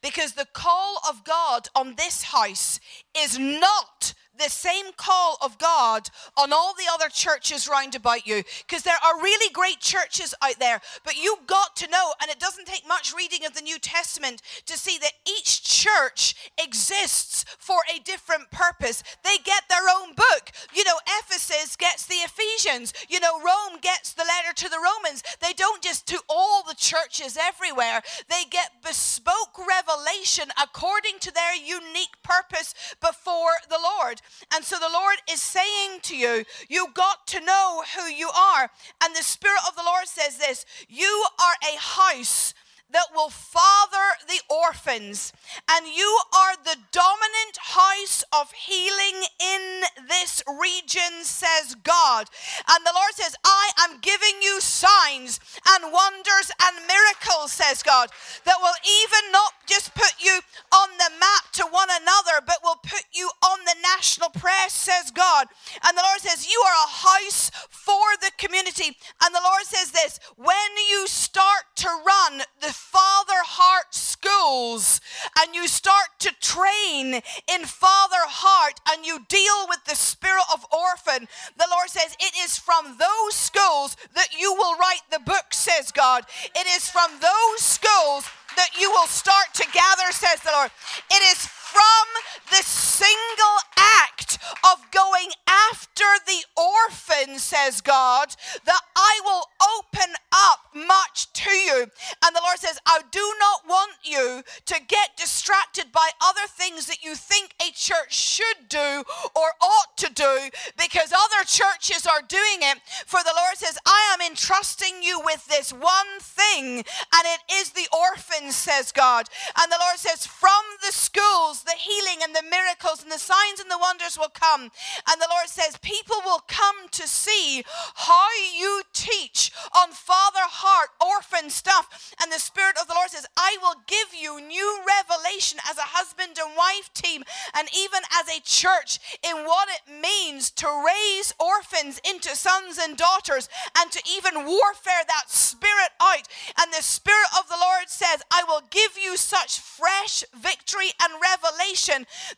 [SPEAKER 3] Because the call of God on this house is not the same call of God on all the other churches round about you. Because there are really great churches out there, but you got to know, and it doesn't take much reading of the New Testament to see that each church exists for a different purpose. They get their own book. You know, Ephesus gets the Ephesians, you know, Rome gets the letter to the Romans. They don't just to all the churches everywhere, they get bespoke revelation according to their unique purpose before the Lord. And so the Lord is saying to you, you got to know who you are. And the Spirit of the Lord says this you are a house that will father the orphans. And you are the dominant house of healing in this region, says God. And the Lord says, I am giving you signs and wonders and miracles, says God, that will even not just put you on the map to one another, but will put you on the national press, says God. And the Lord says, You are a house for the community. And the Lord says this when you start to run the father heart schools and you start to train in father heart and you deal with the spirit of orphan, the Lord says it is from those schools that you will write the book, says God. It is from those schools that you will start to gather, says the Lord. It is from the single act of going after the orphan, says God, that I will open up much to you. And the Lord says, I do not want you to get distracted by other things that you think a church should do or ought to do because other churches are doing it. For the Lord says, I am entrusting you with this one thing, and it is the orphans, says God. And the Lord says, from the schools, the healing and the miracles and the signs and the wonders will come. And the Lord says, people will come to see how you teach on Father Heart, orphan stuff. And the Spirit of the Lord says, I will give you new revelation as a husband and wife team and even as a church in what it means to raise orphans into sons and daughters and to even warfare that spirit out. And the Spirit of the Lord says, I will give you such fresh victory and revelation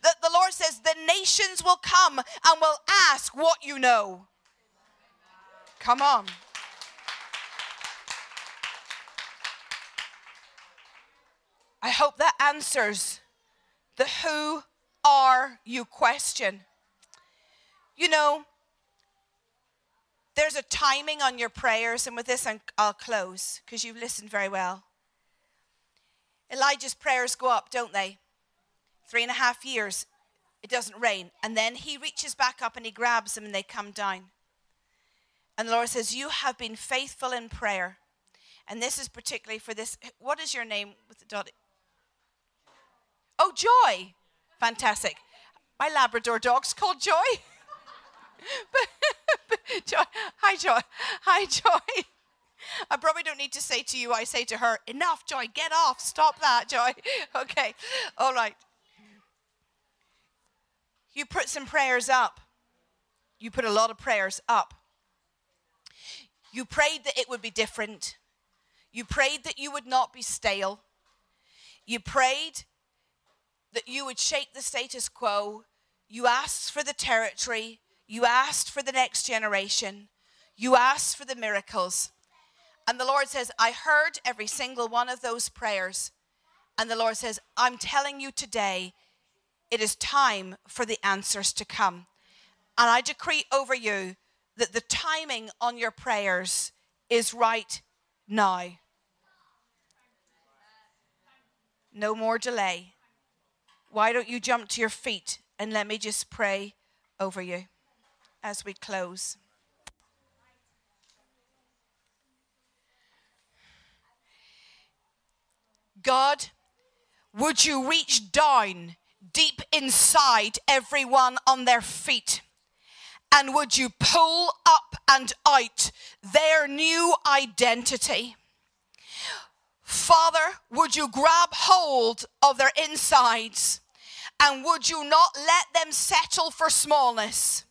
[SPEAKER 3] that the Lord says the nations will come and will ask what you know. Come on. I hope that answers the who are you question. You know, there's a timing on your prayers, and with this I'll close because you've listened very well. Elijah's prayers go up, don't they? Three and a half years, it doesn't rain. And then he reaches back up and he grabs them and they come down. And the Lord says, You have been faithful in prayer. And this is particularly for this. What is your name with the dot? Oh, Joy. Fantastic. My Labrador dog's called Joy. Joy. Hi, Joy. Hi, Joy. I probably don't need to say to you, I say to her, enough, Joy, get off, stop that, Joy. Okay, all right. You put some prayers up. You put a lot of prayers up. You prayed that it would be different. You prayed that you would not be stale. You prayed that you would shake the status quo. You asked for the territory. You asked for the next generation. You asked for the miracles. And the Lord says, I heard every single one of those prayers. And the Lord says, I'm telling you today, it is time for the answers to come. And I decree over you that the timing on your prayers is right now. No more delay. Why don't you jump to your feet and let me just pray over you as we close? God, would you reach down deep inside everyone on their feet? And would you pull up and out their new identity? Father, would you grab hold of their insides and would you not let them settle for smallness?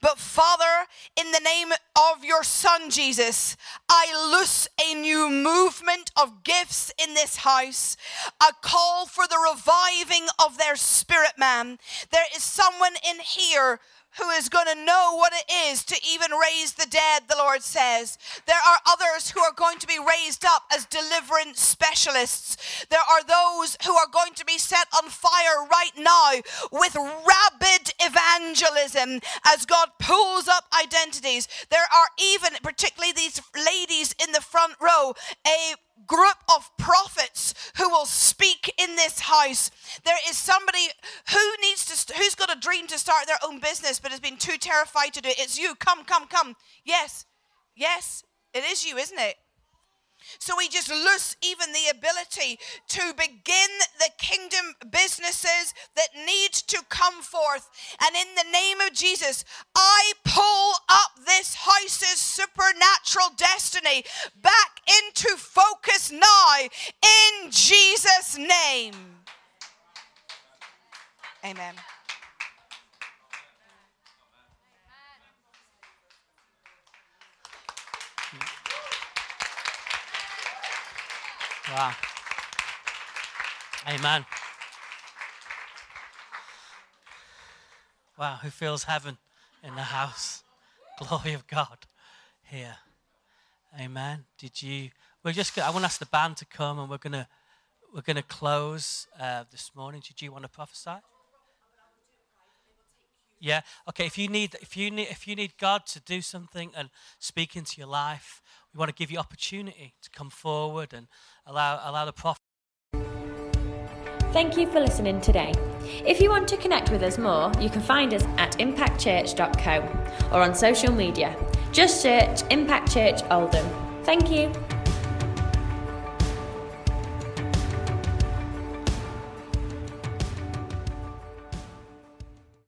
[SPEAKER 3] But Father, in the name of your Son Jesus, I loose a new movement of gifts in this house, a call for the reviving of their spirit man. There is someone in here who is going to know what it is to even raise the dead, the Lord says. There are others who are going to be raised up as deliverance specialists. There are those who are going to be set on fire right now with rabid evangelism as God pulls up identities. There are even, particularly these ladies in the front row, a group of prophets who will speak in this house. There is somebody who needs to, who's got a dream to start their own business but has been too terrified to do it. It's you. Come, come, come. Yes, yes, it is you, isn't it? So we just lose even the ability to begin the kingdom businesses that need to come forth. And in the name of Jesus, I pull up this house's supernatural destiny back into focus now in Jesus' name. Amen.
[SPEAKER 2] Wow. Amen. Wow, who feels heaven in the house? Glory of God here. Amen. Did you? We're just. I want to ask the band to come, and we're gonna we're gonna close uh, this morning. Did you want to prophesy? Yeah. Okay. If you need, if you need, if you need God to do something and speak into your life, we want to give you opportunity to come forward and allow allow the prophet.
[SPEAKER 1] Thank you for listening today. If you want to connect with us more, you can find us at impactchurch.co or on social media. Just search Impact Church Oldham. Thank you.